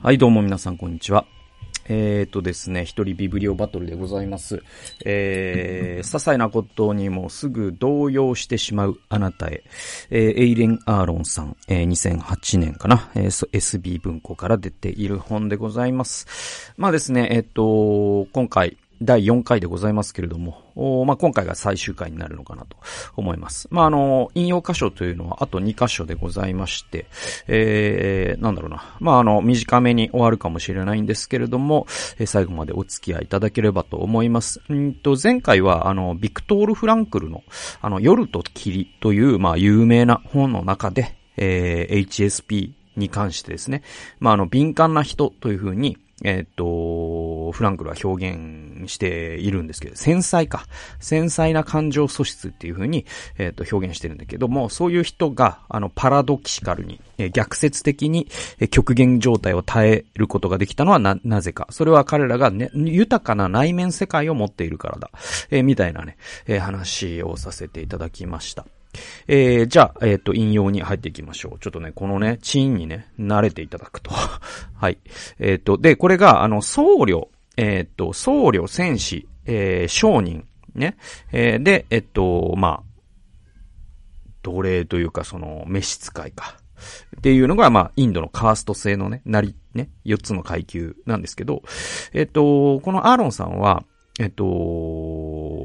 はい、どうも皆さん、こんにちは。えーとですね、一人ビブリオバトルでございます。えー、些細なことにもすぐ動揺してしまうあなたへ。えー、エイレン・アーロンさん、えー、2008年かな、えー、そ SB 文庫から出ている本でございます。まあですね、えっ、と、今回、第4回でございますけれども、まあ、今回が最終回になるのかなと思います。まあ、あの、引用箇所というのはあと2箇所でございまして、えー、なんだろうな。まあ、あの、短めに終わるかもしれないんですけれども、えー最後までお付き合いいただければと思います。んと、前回は、あの、ビクトール・フランクルの、あの、夜と霧という、まあ、有名な本の中で、えー HSP に関してですね、まあ、あの、敏感な人というふうに、えっと、フランクルは表現しているんですけど、繊細か。繊細な感情素質っていう風に、えっと、表現してるんだけども、そういう人が、あの、パラドキシカルに、え逆説的に、え極限状態を耐えることができたのはな、なぜか。それは彼らがね、豊かな内面世界を持っているからだ。えーみたいなね、え話をさせていただきました。えー、じゃあ、えっ、と、引用に入っていきましょう。ちょっとね、このね、チーンにね、慣れていただくと。はい。えっ、と、で、これが、あの、僧侶、えっ、と、僧侶、戦士、えー、商人、ね。えーで、えっ、と、まあ、奴隷というか、その、召使いか。っていうのが、まあ、インドのカースト制のね、なり、ね、4つの階級なんですけど、えっと、このアーロンさんは、えっと、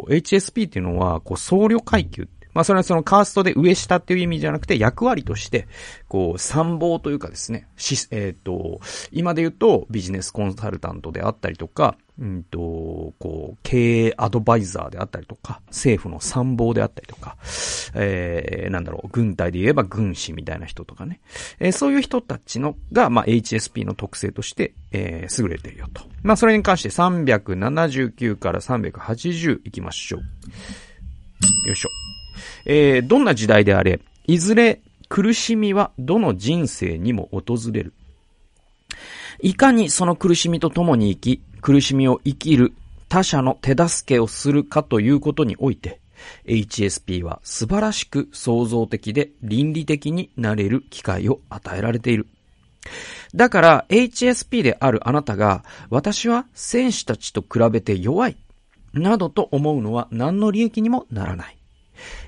HSP っていうのは、こう、僧侶階級っまあ、それはそのカーストで上下っていう意味じゃなくて、役割として、こう、参謀というかですね、し、えっ、と、今で言うと、ビジネスコンサルタントであったりとか、うんと、こう、経営アドバイザーであったりとか、政府の参謀であったりとか、えー、なんだろう、軍隊で言えば軍師みたいな人とかね。えーそういう人たちの、が、まあ、HSP の特性として、えー、優れているよと。まあ、それに関して379から380いきましょう。よいしょ。えーどんな時代であれ、いずれ苦しみはどの人生にも訪れる。いかにその苦しみと共に生き、苦しみを生きる他者の手助けをするかということにおいて、HSP は素晴らしく創造的で倫理的になれる機会を与えられている。だから HSP であるあなたが、私は戦士たちと比べて弱い、などと思うのは何の利益にもならない。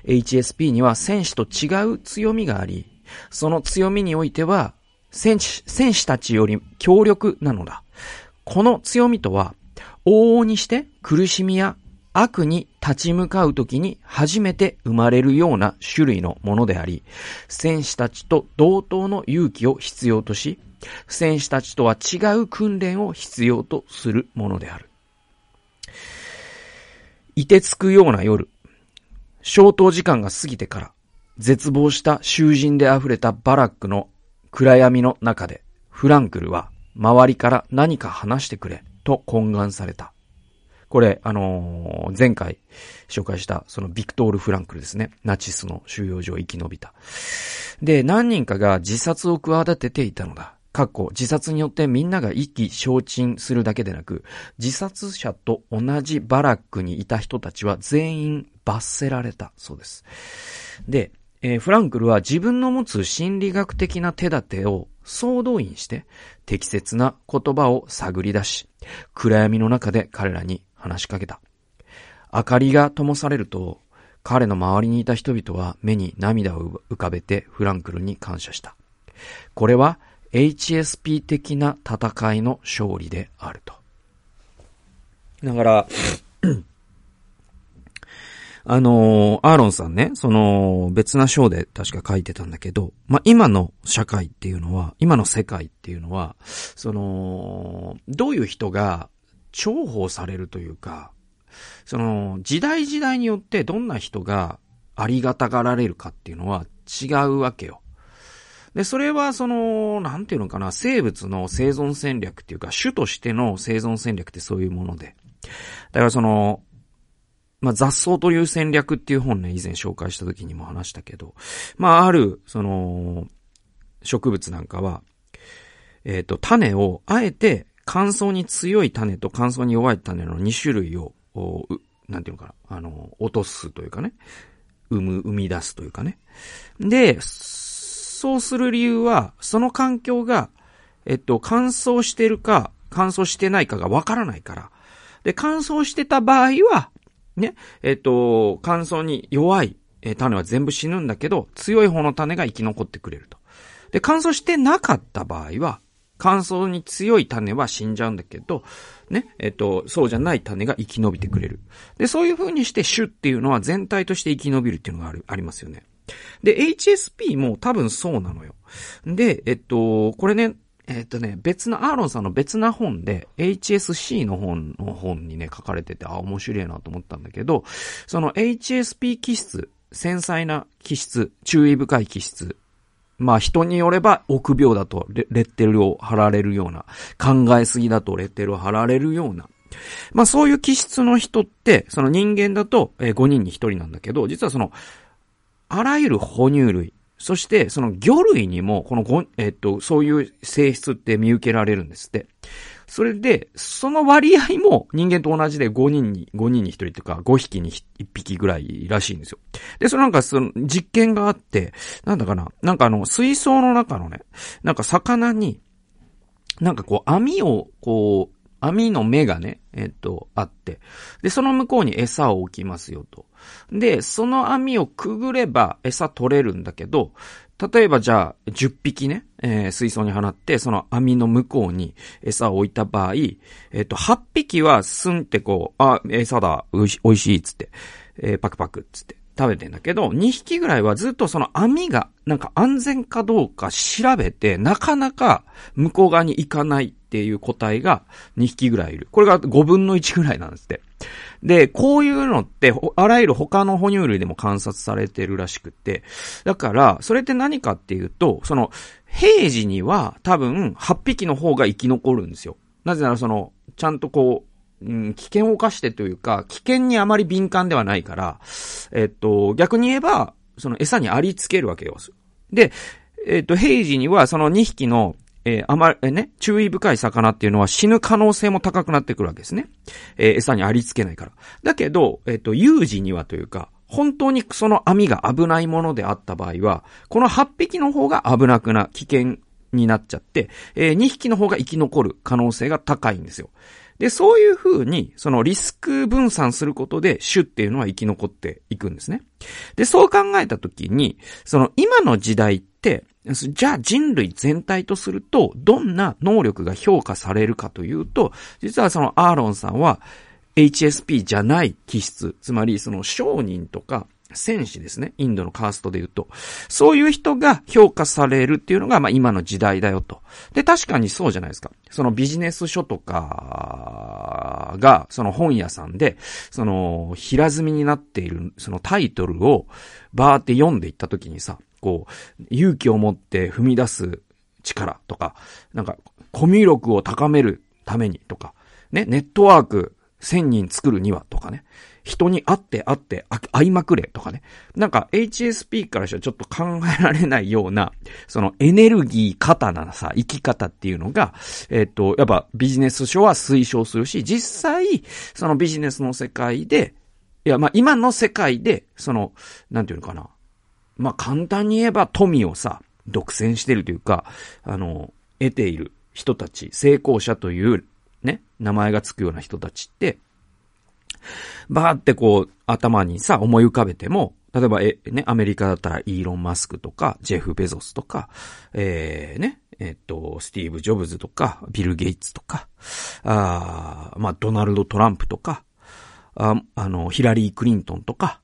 HSP には戦士と違う強みがあり、その強みにおいては、戦士、戦士たちより強力なのだ。この強みとは、往々にして苦しみや悪に立ち向かうときに初めて生まれるような種類のものであり、戦士たちと同等の勇気を必要とし、戦士たちとは違う訓練を必要とするものである。凍てつくような夜、消灯時間が過ぎてから、絶望した囚人で溢れたバラックの暗闇の中で、フランクルは周りから何か話してくれと懇願された。これ、あのー前回紹介した、そのビクトール・フランクルですね。ナチスの収容所を生き延びた。で、何人かが自殺を企てていたのだ。かっこ、自殺によってみんなが意気消沈するだけでなく、自殺者と同じバラックにいた人たちは全員罰せられたそうです。で、えーフランクルは自分の持つ心理学的な手立てを総動員して適切な言葉を探り出し、暗闇の中で彼らに話しかけた。明かりが灯されると、彼の周りにいた人々は目に涙を浮かべてフランクルに感謝した。これは HSP 的な戦いの勝利であると。だから、あのーアーロンさんね、その、別な章で確か書いてたんだけど、まあ、今の社会っていうのは、今の世界っていうのは、その、どういう人が重宝されるというか、その、時代時代によってどんな人がありがたがられるかっていうのは違うわけよ。で、それはその、なんていうのかな、生物の生存戦略っていうか、種としての生存戦略ってそういうもので。だからその、まあ、雑草という戦略っていう本ね、以前紹介した時にも話したけど、まあ、ある、その、植物なんかは、えっ、と、種を、あえて乾燥に強い種と乾燥に弱い種の2種類を、なんていうのかな、あの、落とすというかね、生む、生み出すというかね。で、そうする理由は、その環境が、えっと、乾燥してるか、乾燥してないかがわからないから。で、乾燥してた場合は、ね、えっと、乾燥に弱い、種は全部死ぬんだけど、強い方の種が生き残ってくれると。で、乾燥してなかった場合は、乾燥に強い種は死んじゃうんだけど、ね、えっと、そうじゃない種が生き延びてくれる。で、そういう風にして種っていうのは全体として生き延びるっていうのがある、ありますよね。で、HSP も多分そうなのよ。で、えっと、これね、えっとね、別の、アーロンさんの別な本で、HSC の本の本にね、書かれてて、あ、面白いなと思ったんだけど、その HSP 気質、繊細な気質、注意深い気質まあ人によれば臆病だとレッテルを貼られるような、考えすぎだとレッテルを貼られるような、まあそういう気質の人って、その人間だと5人に1人なんだけど、実はその、あらゆる哺乳類、そしてその魚類にも、このごえっと、そういう性質って見受けられるんですって。それで、その割合も人間と同じで5人に、5人に1人とか5匹に1匹ぐらいらしいんですよ。で、そのなんかその実験があって、なんだかな、なんかあの水槽の中のね、なんか魚に、なんかこう網をこう、網の目がね、えっと、あって。で、その向こうに餌を置きますよと。で、その網をくぐれば餌取れるんだけど、例えばじゃあ、10匹ね、えー、水槽に放って、その網の向こうに餌を置いた場合、えっ、と、8匹はスンってこう、あ、餌だ、おいしい、いしい、つって、えー、パクパク、つって、食べてんだけど、2匹ぐらいはずっとその網が、なんか安全かどうか調べて、なかなか向こう側に行かないっていう個体が2匹ぐらいいる。これが5分の1ぐらいなんですって。で、こういうのって、あらゆる他の哺乳類でも観察されてるらしくて、だから、それって何かっていうと、その、平時には多分8匹の方が生き残るんですよ。なぜならその、ちゃんとこう、うん、危険を冒してというか、危険にあまり敏感ではないから、えっと、逆に言えば、その餌にありつけるわけよ。で、えっと、平時にはその2匹のえー、あまり、ね、注意深い魚っていうのは死ぬ可能性も高くなってくるわけですね。えー、餌にありつけないから。だけど、えっ、と、有事にはというか、本当にその網が危ないものであった場合は、この8匹の方が危なくな、危険になっちゃって、えー、2匹の方が生き残る可能性が高いんですよ。で、そういう風に、そのリスク分散することで、種っていうのは生き残っていくんですね。で、そう考えたときに、その今の時代って、じゃあ人類全体とすると、どんな能力が評価されるかというと、実はそのアーロンさんは、HSP じゃない気質、つまりその商人とか戦士ですね。インドのカーストで言うと。そういう人が評価されるっていうのが、まあ今の時代だよと。で、確かにそうじゃないですか。そのビジネス書とかが、その本屋さんで、その平積みになっている、そのタイトルをバーって読んでいったときにさ、こう、勇気を持って踏み出す力とか、なんか、コミュ力を高めるためにとか、ね、ネットワーク1000人作るにはとかね、人に会って会って会いまくれとかね。なんか HSP からしたらちょっと考えられないような、そのエネルギー過多なさ、生き方っていうのが、えっ、と、やっぱビジネス書は推奨するし、実際、そのビジネスの世界で、いや、まあ今の世界で、その、なんていうのかな。まあ簡単に言えば富をさ、独占してるというか、あの、得ている人たち、成功者というね、名前がつくような人たちって、バーってこう、頭にさ、思い浮かべても、例えば、え、ね、アメリカだったらイーロン・マスクとか、ジェフ・ベゾスとか、えー、ね、えっと、スティーブ・ジョブズとか、ビル・ゲイツとか、あまあ、ドナルド・トランプとか、ああの、ヒラリー・クリントンとか、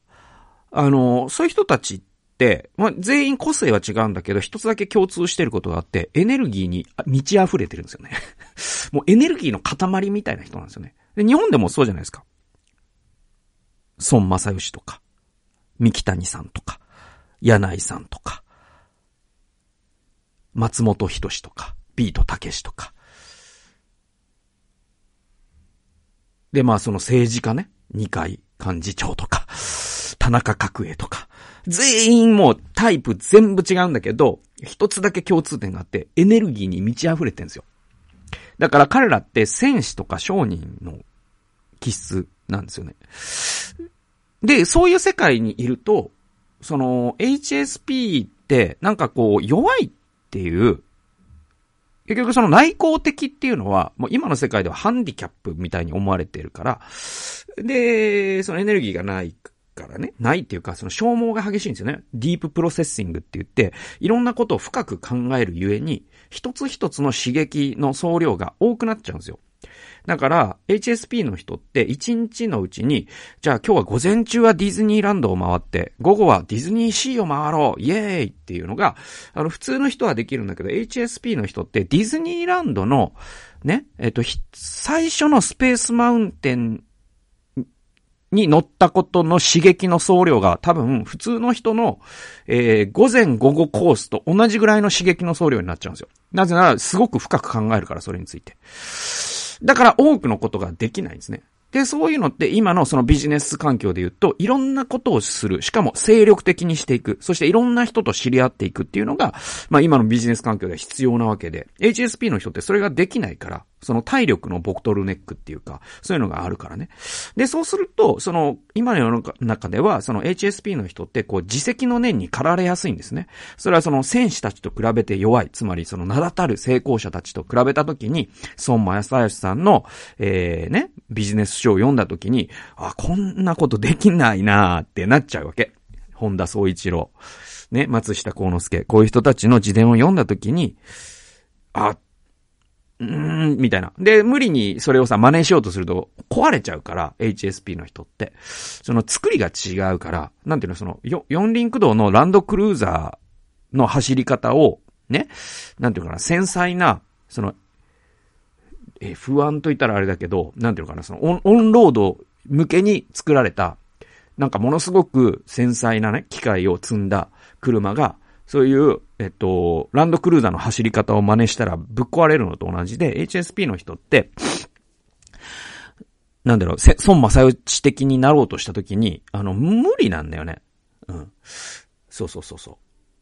あの、そういう人たちって、まあ、全員個性は違うんだけど、一つだけ共通してることがあって、エネルギーに満ち溢れてるんですよね。もうエネルギーの塊みたいな人なんですよね。で日本でもそうじゃないですか。孫正義とか、三木谷さんとか、柳井さんとか、松本人志とか、ビートたけしとか。で、まあその政治家ね、二階幹事長とか、田中角栄とか、全員もうタイプ全部違うんだけど、一つだけ共通点があって、エネルギーに満ち溢れてるんですよ。だから彼らって戦士とか商人の気質なんですよね。で、そういう世界にいると、その HSP ってなんかこう弱いっていう結局その内向的っていうのは、もう今の世界ではハンディキャップみたいに思われてるから、で、そのエネルギーがないからね、ないっていうか、その消耗が激しいんですよね。ディーププロセッシングって言って、いろんなことを深く考えるゆえに、一つ一つの刺激の総量が多くなっちゃうんですよ。だから、HSP の人って1日のうちに、じゃあ今日は午前中はディズニーランドを回って、午後はディズニーシーを回ろうイエーイっていうのが、あの、普通の人はできるんだけど、HSP の人ってディズニーランドの、ね、えっと、最初のスペースマウンテンに乗ったことの刺激の総量が多分普通の人の、えー、午前午後コースと同じぐらいの刺激の総量になっちゃうんですよ。なぜならすごく深く考えるから、それについて。だから多くのことができないんですね。で、そういうのって今のそのビジネス環境で言うと、いろんなことをする。しかも精力的にしていく。そしていろんな人と知り合っていくっていうのが、まあ今のビジネス環境では必要なわけで、HSP の人ってそれができないから、その体力のボクトルネックっていうか、そういうのがあるからね。で、そうすると、その、今の世の中では、その HSP の人って、こう、自責の念に駆られやすいんですね。それはその戦士たちと比べて弱い。つまり、その名だたる成功者たちと比べたときに、孫正義さんの、えー、ね、ビジネス書を読んだときに、あ、こんなことできないなーってなっちゃうわけ。本田総一郎。ね、松下幸之助。こういう人たちの自伝を読んだときに、あ、うーん、みたいな。で、無理にそれをさ、真似しようとすると壊れちゃうから、HSP の人って。その作りが違うから、なんていうの、その、四輪駆動のランドクルーザーの走り方を、ね、なんていうかな、繊細な、その、え F1 と言ったらあれだけど、なんていうのかな、そのオン、オンロード向けに作られた、なんかものすごく繊細なね、機械を積んだ車が、そういう、えっと、ランドクルーザーの走り方を真似したらぶっ壊れるのと同じで、HSP の人って、なんだろう、孫正義的になろうとした時に、あの、無理なんだよね。うん。そうそうそうそ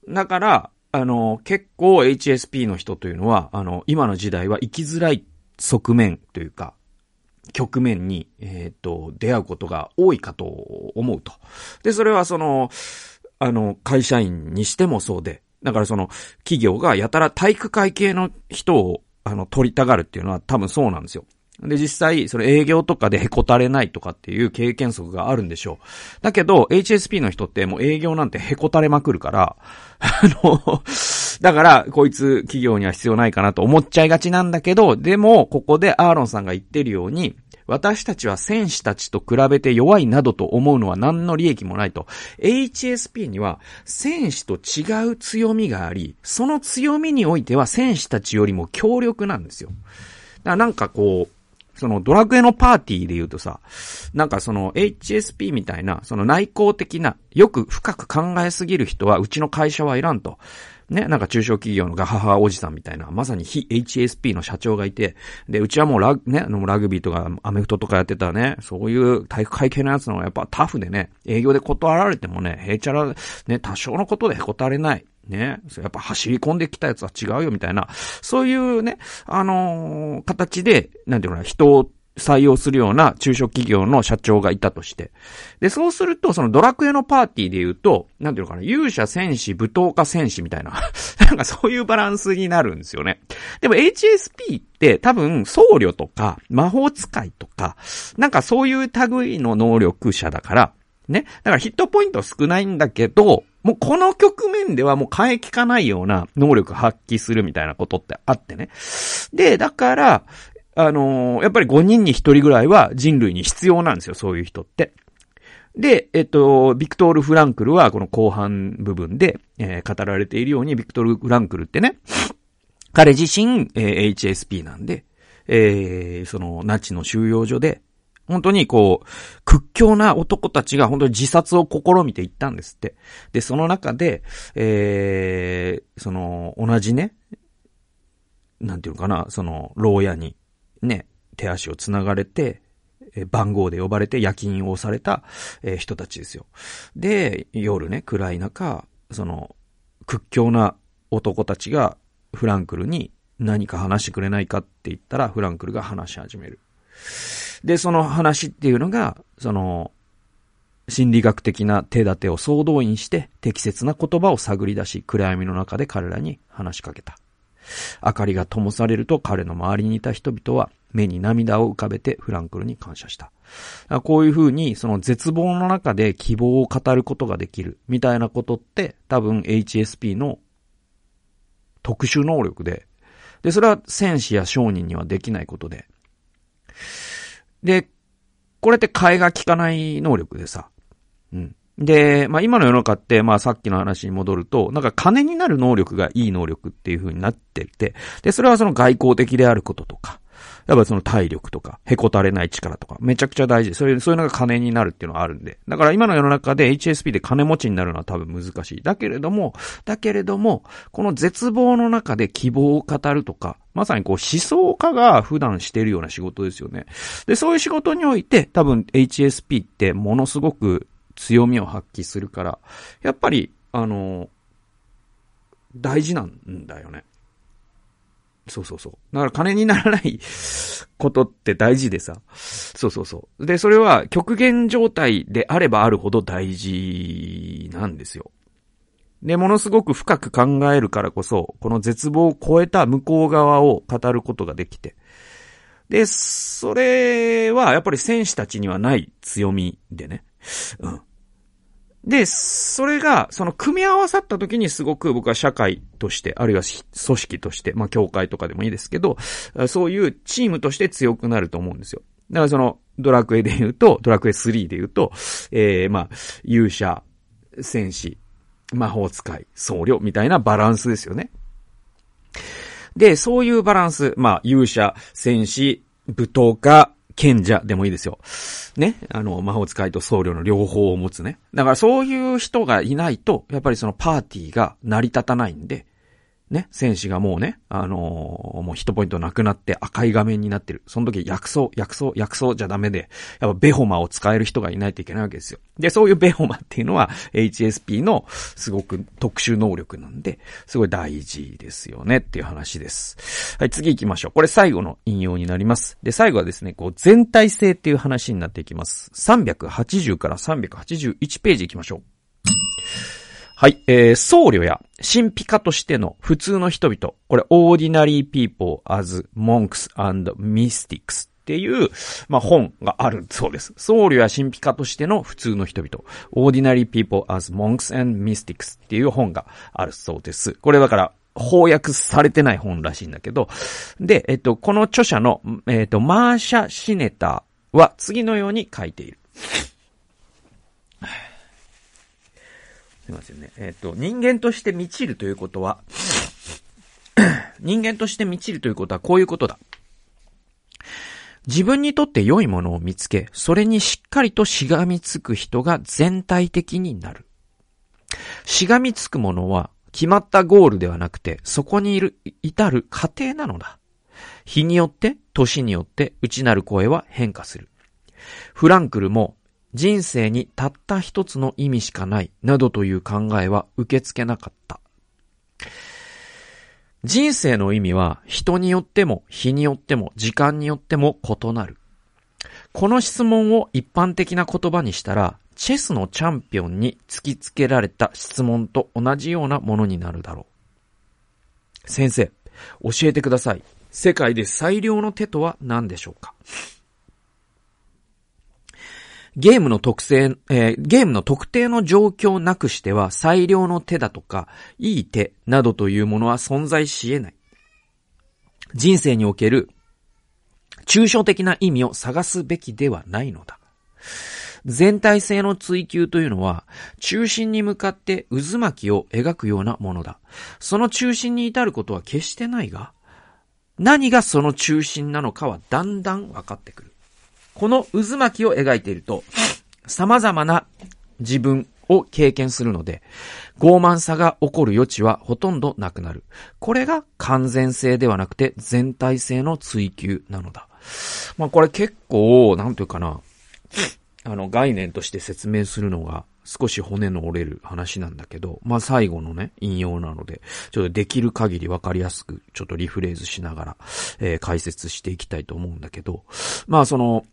う。だから、あの、結構 HSP の人というのは、あの、今の時代は生きづらい側面というか、局面に、えっ、と、出会うことが多いかと思うと。で、それはその、あの、会社員にしてもそうで、だからその、企業がやたら体育会系の人を、あの、取りたがるっていうのは多分そうなんですよ。で、実際、それ営業とかでへこたれないとかっていう経験則があるんでしょう。だけど、HSP の人ってもう営業なんてへこたれまくるから、あの、だから、こいつ企業には必要ないかなと思っちゃいがちなんだけど、でも、ここでアーロンさんが言ってるように、私たちは戦士たちと比べて弱いなどと思うのは何の利益もないと。HSP には戦士と違う強みがあり、その強みにおいては戦士たちよりも強力なんですよ。だからなんかこう、そのドラクエのパーティーで言うとさ、なんかその HSP みたいな、その内向的な、よく深く考えすぎる人はうちの会社はいらんと。ね、なんか中小企業のガハハおじさんみたいな、まさに非 HSP の社長がいて、で、うちはもうラグ、ね、ラグビーとかアメフトとかやってたね、そういう体育会系のやつのやっぱタフでね、営業で断られてもね、へいちゃら、ね、多少のことでへこたれない。ね。やっぱ走り込んできたやつは違うよみたいな、そういうね、あのー、形で、なんていうのかな、人を採用するような中小企業の社長がいたとして。で、そうすると、そのドラクエのパーティーで言うと、なんていうのかな、勇者戦士、舞踏家戦士みたいな、なんかそういうバランスになるんですよね。でも HSP って多分僧侶とか魔法使いとか、なんかそういう類の能力者だから、ね。だからヒットポイント少ないんだけど、もうこの局面ではもう変え聞かないような能力発揮するみたいなことってあってね。で、だから、あのー、やっぱり5人に1人ぐらいは人類に必要なんですよ、そういう人って。で、えっと、ビクトール・フランクルはこの後半部分で、えー、語られているように、ビクトール・フランクルってね、彼自身、えー、HSP なんで、えー、その、ナチの収容所で、本当にこう、屈強な男たちが本当に自殺を試みていったんですって。で、その中で、えー、その、同じね、なんていうかな、その、牢屋にね、手足を繋がれて、え番号で呼ばれて夜勤をされた、え人たちですよ。で、夜ね、暗い中、その、屈強な男たちがフランクルに何か話してくれないかって言ったら、フランクルが話し始める。で、その話っていうのが、その、心理学的な手立てを総動員して適切な言葉を探り出し、暗闇の中で彼らに話しかけた。明かりが灯されると彼の周りにいた人々は目に涙を浮かべてフランクルに感謝した。こういう風にその絶望の中で希望を語ることができるみたいなことって多分 HSP の特殊能力で、で、それは戦士や商人にはできないことで。で、これって替えが効かない能力でさ。うん。で、まあ今の世の中って、まあさっきの話に戻ると、なんか金になる能力がいい能力っていう風になってて、で、それはその外交的であることとか、やっぱその体力とか、へこたれない力とか、めちゃくちゃ大事。そういう、そういうのが金になるっていうのはあるんで。だから今の世の中で HSP で金持ちになるのは多分難しい。だけれども、だけれども、この絶望の中で希望を語るとか、まさにこう思想家が普段してるような仕事ですよね。で、そういう仕事において、多分 HSP ってものすごく強みを発揮するから、やっぱり、あの、大事なんだよね。そうそうそう。だから金にならないことって大事でさ。そうそうそう。で、それは極限状態であればあるほど大事なんですよ。で、ものすごく深く考えるからこそ、この絶望を超えた向こう側を語ることができて。で、それはやっぱり戦士たちにはない強みでね。うん。で、それが、その組み合わさった時にすごく僕は社会として、あるいは組織として、まあ協会とかでもいいですけど、そういうチームとして強くなると思うんですよ。だからその、ドラクエで言うと、ドラクエ3で言うと、えー、まあ、勇者、戦士、魔法使い、僧侶みたいなバランスですよね。で、そういうバランス、まあ、勇者、戦士、舞踏家、賢者でもいいですよ。ね。あの、魔法使いと僧侶の両方を持つね。だからそういう人がいないと、やっぱりそのパーティーが成り立たないんで、ね、戦士がもうね、あのー、もうヒットポイントなくなって赤い画面になってる。その時薬草、薬草、薬草じゃダメで、やっぱベホマを使える人がいないといけないわけですよ。で、そういうベホマっていうのは HSP のすごく特殊能力なんで、すごい大事ですよねっていう話です。はい、次行きましょう。これ最後の引用になります。で、最後はですね、こう全体性っていう話になっていきます。380から381ページ行きましょう。はい、えー、僧侶や神秘家としての普通の人々。これ、Ordinary People as Monks and Mystics っていう、まあ、本があるそうです。僧侶や神秘家としての普通の人々。Ordinary People as Monks and Mystics っていう本があるそうです。これだから、翻訳されてない本らしいんだけど、で、えっと、この著者の、えっと、マーシャ・シネターは次のように書いている。すいませんね。えっ、ー、と、人間として満ちるということは 人間として満ちるということはこういうことだ。自分にとって良いものを見つけ、それにしっかりとしがみつく人が全体的になる。しがみつくものは決まったゴールではなくて、そこにいる、至る過程なのだ。日によって、年によって、内なる声は変化する。フランクルも人生にたった一つの意味しかない、などという考えは受け付けなかった。人生の意味は人によっても日によっても時間によっても異なる。この質問を一般的な言葉にしたら、チェスのチャンピオンに突きつけられた質問と同じようなものになるだろう。先生、教えてください。世界で最良の手とは何でしょうか？ゲームの特性、えー、ゲームの特定の状況なくしては最良の手だとか、いい手などというものは存在し得ない。人生における抽象的な意味を探すべきではないのだ。全体性の追求というのは、中心に向かって渦巻きを描くようなものだ。その中心に至ることは決してないが、何がその中心なのかはだんだん分かってくる。この渦巻きを描いていると、様々な自分を経験するので、傲慢さが起こる余地はほとんどなくなる。これが完全性ではなくて全体性の追求なのだ。まあこれ結構、なんというかな、あの概念として説明するのが少し骨の折れる話なんだけど、まあ最後のね、引用なので、ちょっとできる限りわかりやすく、ちょっとリフレーズしながら、えー、解説していきたいと思うんだけど、まあその、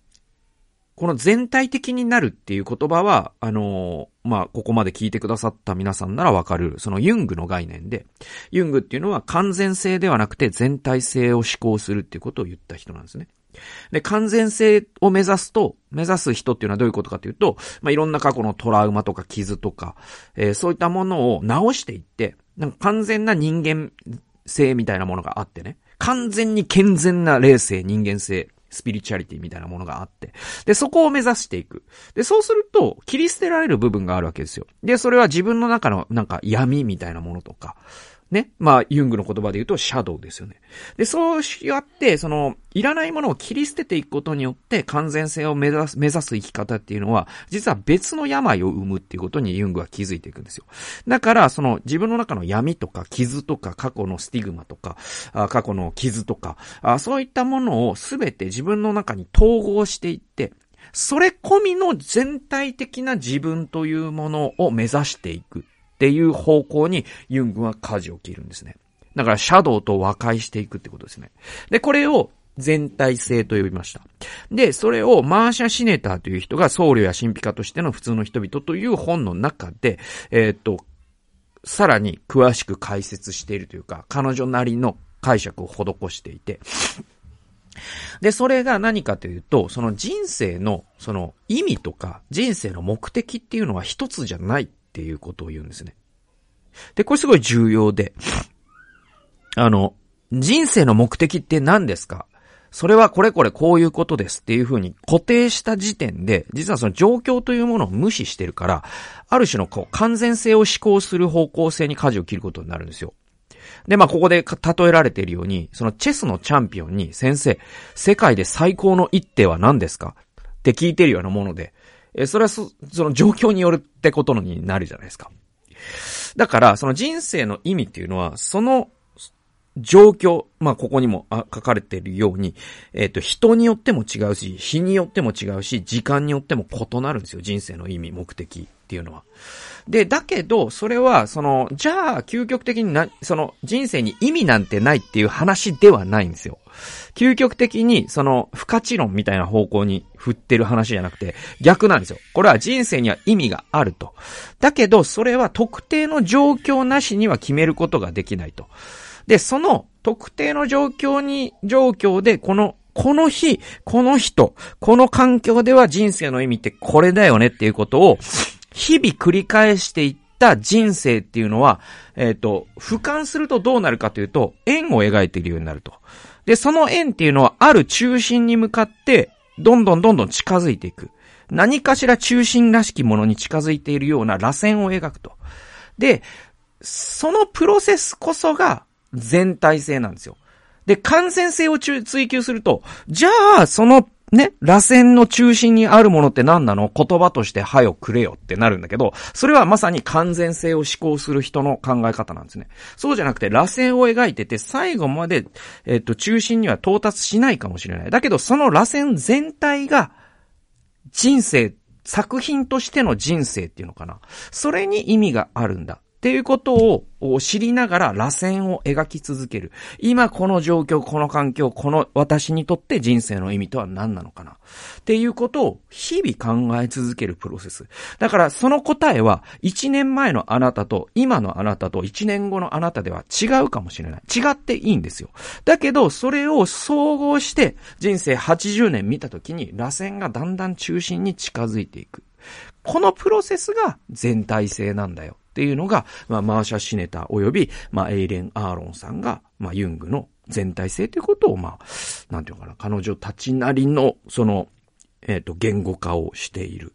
この全体的になるっていう言葉は、あのー、まあ、ここまで聞いてくださった皆さんならわかる、そのユングの概念で、ユングっていうのは完全性ではなくて全体性を思考するっていうことを言った人なんですね。で、完全性を目指すと、目指す人っていうのはどういうことかというと、まあ、いろんな過去のトラウマとか傷とか、えー、そういったものを直していって、なんか完全な人間性みたいなものがあってね、完全に健全な霊性、人間性、スピリチュアリティみたいなものがあって。で、そこを目指していく。で、そうすると、切り捨てられる部分があるわけですよ。で、それは自分の中のなんか闇みたいなものとか、ね。まあ、ユングの言葉で言うと、シャドウですよね。で、そうやって、その、いらないものを切り捨てていくことによって、完全性を目指す、目指す生き方っていうのは、実は別の病を生むっていうことにユングは気づいていくんですよ。だから、その、自分の中の闇とか、傷とか、過去のスティグマとか、あ過去の傷とかあ、そういったものをすべて自分の中に統合していって、それ込みの全体的な自分というものを目指していく。っていう方向にユングは舵を切るんですね。だからシャドウと和解していくってことですね。で、これを全体性と呼びました。で、それをマーシャ・シネターという人が僧侶や神秘家としての普通の人々という本の中で、えっ、と、さらに詳しく解説しているというか、彼女なりの解釈を施していて、で、それが何かというと、その人生の、その意味とか、人生の目的っていうのは一つじゃないていうことを言うんですね。で、これすごい重要で、あの、人生の目的って何ですか？それはこれこれこういうことですっていうふうに固定した時点で、実はその状況というものを無視してるから、ある種のこう完全性を思考する方向性に舵を切ることになるんですよ。で、まあ、ここで例えられているように、そのチェスのチャンピオンに、先生、世界で最高の一手は何ですか？って聞いてるようなもので、えそれはそ、その状況によるってことになるじゃないですか。だから、その人生の意味っていうのは、その状況、まあ、ここにも書かれているように、えっ、ー、と、人によっても違うし、日によっても違うし、時間によっても異なるんですよ。人生の意味、目的っていうのは。で、だけど、それは、その、じゃあ、究極的にな、その、人生に意味なんてないっていう話ではないんですよ。究極的に、その、不可知論みたいな方向に振ってる話じゃなくて、逆なんですよ。これは人生には意味があると。だけど、それは特定の状況なしには決めることができないと。で、その特定の状況に、状況で、この、この日、この人、この環境では人生の意味ってこれだよねっていうことを、日々繰り返していった人生っていうのは、えっ、ー、と、俯瞰するとどうなるかというと、円を描いているようになると。で、その円っていうのはある中心に向かって、どんどんどんどん近づいていく。何かしら中心らしきものに近づいているような螺旋を描くと。で、そのプロセスこそが全体性なんですよ。で、感染性を追求すると、じゃあ、そのね、螺旋の中心にあるものって何なの？言葉として歯をくれよってなるんだけど、それはまさに完全性を思考する人の考え方なんですね。そうじゃなくて、螺旋を描いてて、最後まで、えっと、中心には到達しないかもしれない。だけど、その螺旋全体が、人生、作品としての人生っていうのかな。それに意味があるんだ。っていうことを知りながら螺旋を描き続ける。今この状況、この環境、この私にとって人生の意味とは何なのかな。っていうことを日々考え続けるプロセス。だからその答えは1年前のあなたと今のあなたと1年後のあなたでは違うかもしれない。違っていいんですよ。だけどそれを総合して人生80年見た時に螺旋がだんだん中心に近づいていく。このプロセスが全体性なんだよ。っていうのが、まあ、マーシャ・シネタ及び、まあ、エイレン・アーロンさんが、まあ、ユングの全体性ということを、まあ、なんていうのかな、彼女たちなりの、その、えっ、ー、と、言語化をしている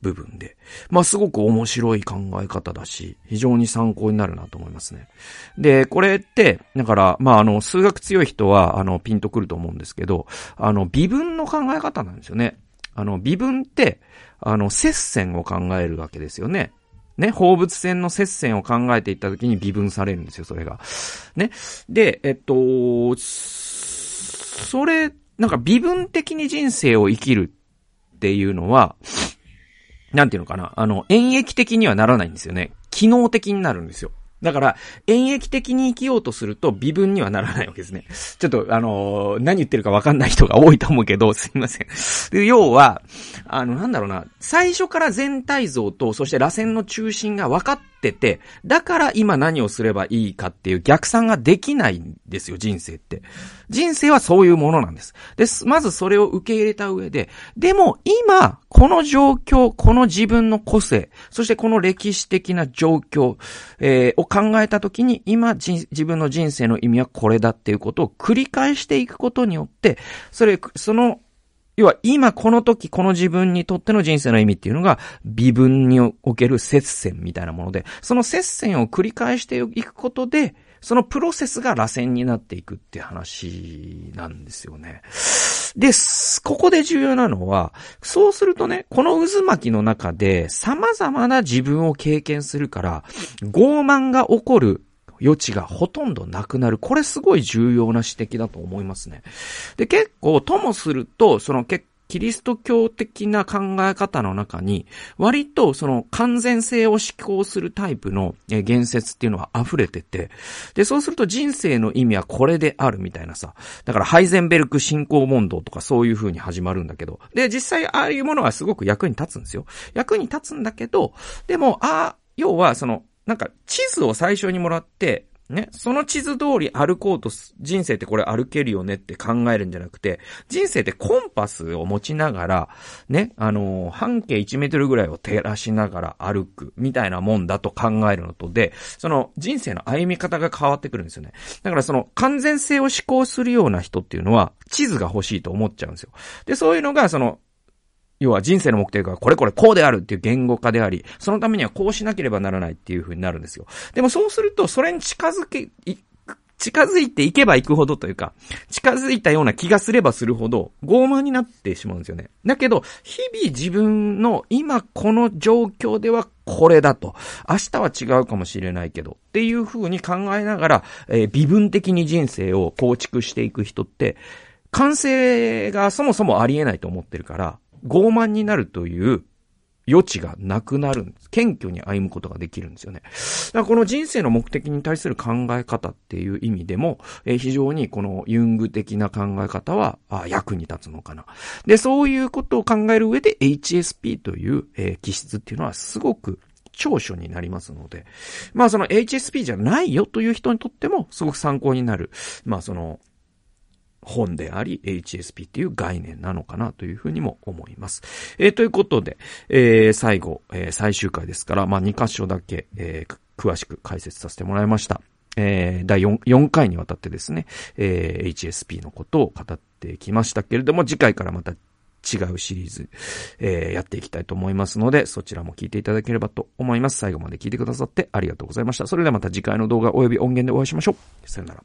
部分で。まあ、すごく面白い考え方だし、非常に参考になるなと思いますね。で、これって、だから、まあ、あの、数学強い人は、あの、ピンとくると思うんですけど、あの、微分の考え方なんですよね。あの、微分って、あの、接線を考えるわけですよね。ね、放物線の接線を考えていった時に微分されるんですよ、それが。ね。で、えっと、それ、なんか微分的に人生を生きるっていうのは、なんていうのかな、あの、演劇的にはならないんですよね。機能的になるんですよ。だから、演疫的に生きようとすると微分にはならないわけですね。ちょっと、あのー、何言ってるかわかんない人が多いと思うけど、すいません。で要は、あの、なんだろうな、最初から全体像と、そして螺旋の中心が分かってて、だから今何をすればいいかっていう逆算ができないんですよ、人生って。人生はそういうものなんです。です。まずそれを受け入れた上で、でも今、この状況、この自分の個性、そしてこの歴史的な状況、えー、を考えたときに、今自分の人生の意味はこれだっていうことを繰り返していくことによって、それ、その要は今この時この自分にとっての人生の意味っていうのが微分における接戦みたいなもので、その接戦を繰り返していくことで、そのプロセスが螺旋になっていくって話なんですよね。で、ここで重要なのは、そうするとね、この渦巻きの中で様々な自分を経験するから、傲慢が起こる余地がほとんどなくなる。これすごい重要な指摘だと思いますね。で、結構、ともすると、その結キリスト教的な考え方の中に、割とその完全性を思考するタイプの言説っていうのは溢れてて、で、そうすると人生の意味はこれであるみたいなさ、だからハイゼンベルク信仰問答とかそういう風に始まるんだけど、で、実際ああいうものはすごく役に立つんですよ。役に立つんだけど、でも、ああ、要はその、なんか地図を最初にもらって、ね、その地図通り歩こうと、人生ってこれ歩けるよねって考えるんじゃなくて、人生ってコンパスを持ちながら、ね、あのー、半径1メートルぐらいを照らしながら歩く、みたいなもんだと考えるのとで、その人生の歩み方が変わってくるんですよね。だからその完全性を思考するような人っていうのは、地図が欲しいと思っちゃうんですよ。で、そういうのが、その、要は人生の目的がこれこれこうであるっていう言語化であり、そのためにはこうしなければならないっていう風になるんですよ。でもそうすると、それに近づけ、近づいていけば行くほどというか、近づいたような気がすればするほど、傲慢になってしまうんですよね。だけど、日々自分の今この状況ではこれだと。明日は違うかもしれないけど、っていう風に考えながら、えー、微分的に人生を構築していく人って、完成がそもそもありえないと思ってるから、傲慢になるという余地がなくなるんです。謙虚に歩むことができるんですよね。だからこの人生の目的に対する考え方っていう意味でも、えー、非常にこのユング的な考え方はあ役に立つのかな。で、そういうことを考える上で HSP という、えー、気質っていうのはすごく長所になりますので、まあその HSP じゃないよという人にとってもすごく参考になる、まあその本であり、HSP っていう概念なのかなというふうにも思います。えー、ということで、えー、最後、えー、最終回ですから、まあ、2箇所だけ、えー、詳しく解説させてもらいました。えー、第 4, 4回にわたってですね、えー、HSP のことを語ってきましたけれども、次回からまた違うシリーズ、えー、やっていきたいと思いますので、そちらも聞いていただければと思います。最後まで聞いてくださってありがとうございました。それではまた次回の動画及び音源でお会いしましょう。さよなら。